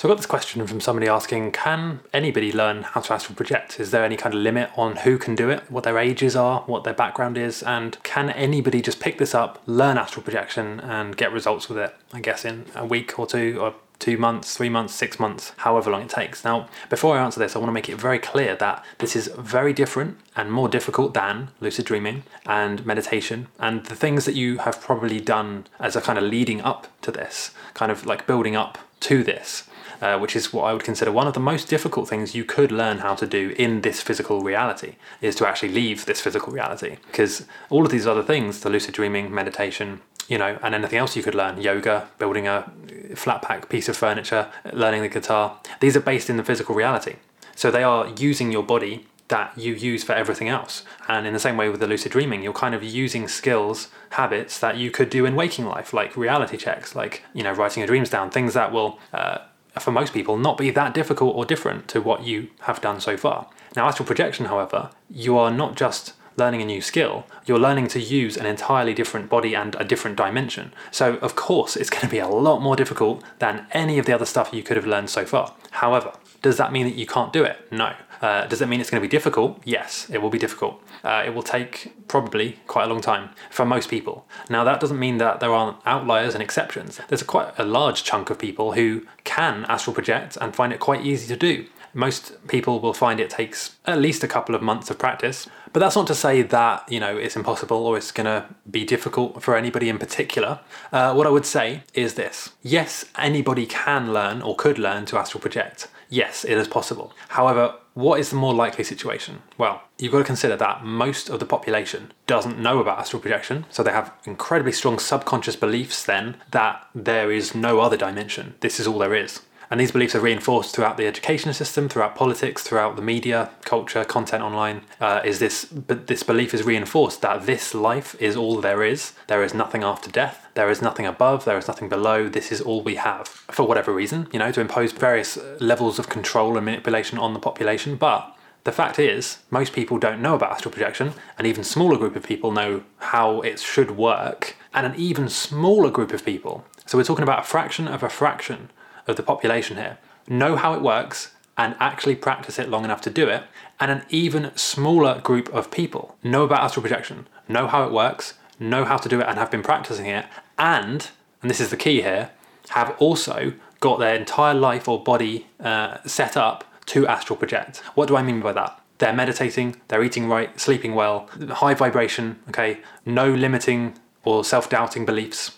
So I got this question from somebody asking, can anybody learn how to astral project? Is there any kind of limit on who can do it, what their ages are, what their background is, and can anybody just pick this up, learn astral projection and get results with it, I guess in a week or two or two months, three months, six months, however long it takes. Now, before I answer this, I want to make it very clear that this is very different and more difficult than lucid dreaming and meditation and the things that you have probably done as a kind of leading up to this, kind of like building up to this. Uh, which is what I would consider one of the most difficult things you could learn how to do in this physical reality, is to actually leave this physical reality. Because all of these other things, the lucid dreaming, meditation, you know, and anything else you could learn, yoga, building a flat pack piece of furniture, learning the guitar, these are based in the physical reality. So they are using your body that you use for everything else. And in the same way with the lucid dreaming, you're kind of using skills, habits that you could do in waking life, like reality checks, like, you know, writing your dreams down, things that will uh, for most people, not be that difficult or different to what you have done so far. Now, astral projection, however, you are not just learning a new skill, you're learning to use an entirely different body and a different dimension. So, of course, it's going to be a lot more difficult than any of the other stuff you could have learned so far. However, does that mean that you can't do it? No. Uh, does it mean it's going to be difficult? Yes, it will be difficult. Uh, it will take probably quite a long time for most people. Now, that doesn't mean that there aren't outliers and exceptions. There's a quite a large chunk of people who can astral project and find it quite easy to do. Most people will find it takes at least a couple of months of practice, but that's not to say that you know it's impossible or it's going to be difficult for anybody in particular. Uh, what I would say is this: yes, anybody can learn or could learn to astral project. Yes, it is possible. However, what is the more likely situation? Well, you've got to consider that most of the population doesn't know about astral projection, so they have incredibly strong subconscious beliefs then that there is no other dimension. This is all there is. And these beliefs are reinforced throughout the education system, throughout politics, throughout the media, culture, content online. Uh, is this but this belief is reinforced that this life is all there is. There is nothing after death. There is nothing above. There is nothing below. This is all we have. For whatever reason, you know, to impose various levels of control and manipulation on the population. But the fact is, most people don't know about astral projection, an even smaller group of people know how it should work, and an even smaller group of people. So we're talking about a fraction of a fraction of the population here know how it works and actually practice it long enough to do it, and an even smaller group of people know about astral projection, know how it works, know how to do it, and have been practicing it, and, and this is the key here, have also got their entire life or body uh, set up to astral project. What do I mean by that? They're meditating, they're eating right, sleeping well, high vibration, okay, no limiting or self doubting beliefs,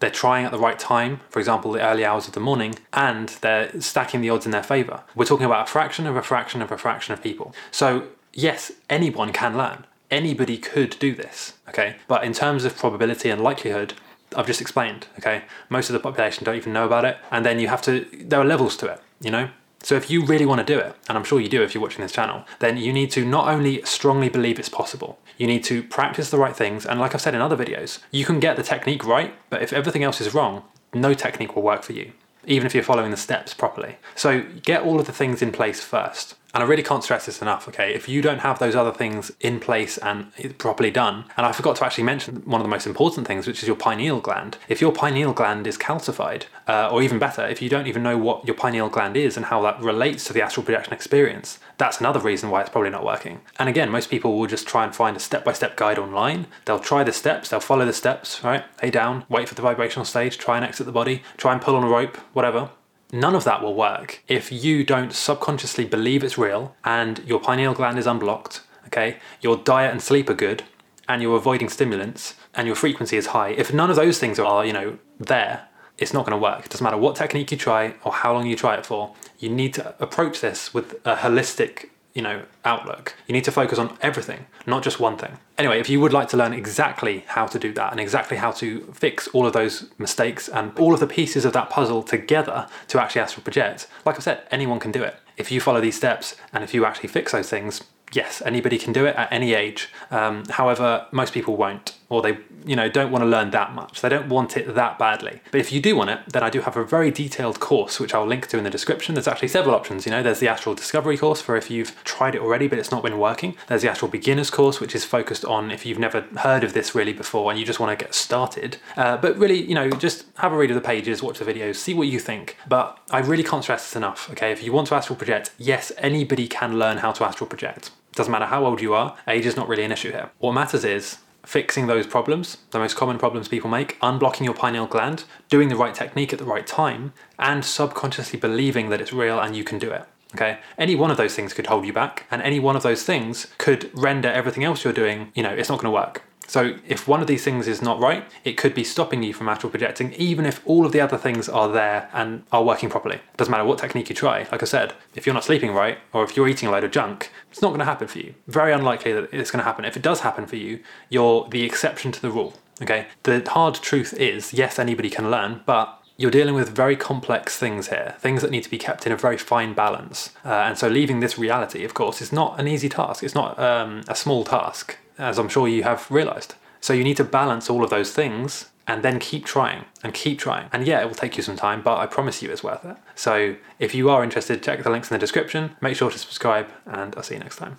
they're trying at the right time, for example, the early hours of the morning, and they're stacking the odds in their favor. We're talking about a fraction of a fraction of a fraction of people. So, yes, anyone can learn. Anybody could do this, okay? But in terms of probability and likelihood, I've just explained, okay? Most of the population don't even know about it, and then you have to, there are levels to it, you know? So if you really want to do it, and I'm sure you do if you're watching this channel, then you need to not only strongly believe it's possible, you need to practice the right things. And like I've said in other videos, you can get the technique right, but if everything else is wrong, no technique will work for you, even if you're following the steps properly. So get all of the things in place first. And I really can't stress this enough, okay? If you don't have those other things in place and properly done, and I forgot to actually mention one of the most important things, which is your pineal gland. If your pineal gland is calcified, uh, or even better, if you don't even know what your pineal gland is and how that relates to the astral projection experience, that's another reason why it's probably not working. And again, most people will just try and find a step by step guide online. They'll try the steps, they'll follow the steps, right? Lay down, wait for the vibrational stage, try and exit the body, try and pull on a rope, whatever. None of that will work if you don't subconsciously believe it's real and your pineal gland is unblocked, okay? Your diet and sleep are good and you're avoiding stimulants and your frequency is high. If none of those things are, you know, there, it's not going to work. It doesn't matter what technique you try or how long you try it for. You need to approach this with a holistic you know outlook. You need to focus on everything not just one thing. Anyway if you would like to learn exactly how to do that and exactly how to fix all of those mistakes and all of the pieces of that puzzle together to actually astral project like i said anyone can do it. If you follow these steps and if you actually fix those things yes anybody can do it at any age. Um, however most people won't or they you know don't want to learn that much. They don't want it that badly. But if you do want it, then I do have a very detailed course which I'll link to in the description. There's actually several options. You know, there's the Astral Discovery course for if you've tried it already but it's not been working. There's the Astral Beginners course which is focused on if you've never heard of this really before and you just want to get started. Uh, but really, you know, just have a read of the pages, watch the videos, see what you think. But I really can't stress this enough. Okay, if you want to astral project, yes, anybody can learn how to astral project. Doesn't matter how old you are, age is not really an issue here. What matters is fixing those problems, the most common problems people make, unblocking your pineal gland, doing the right technique at the right time, and subconsciously believing that it's real and you can do it. Okay, any one of those things could hold you back, and any one of those things could render everything else you're doing, you know, it's not going to work. So if one of these things is not right, it could be stopping you from astral projecting, even if all of the other things are there and are working properly. It Doesn't matter what technique you try. Like I said, if you're not sleeping right, or if you're eating a load of junk, it's not going to happen for you. Very unlikely that it's going to happen. If it does happen for you, you're the exception to the rule. Okay. The hard truth is, yes, anybody can learn, but you're dealing with very complex things here, things that need to be kept in a very fine balance. Uh, and so, leaving this reality, of course, is not an easy task. It's not um, a small task as I'm sure you have realized. So you need to balance all of those things and then keep trying and keep trying. And yeah, it will take you some time, but I promise you it's worth it. So if you are interested, check the links in the description, make sure to subscribe, and I'll see you next time.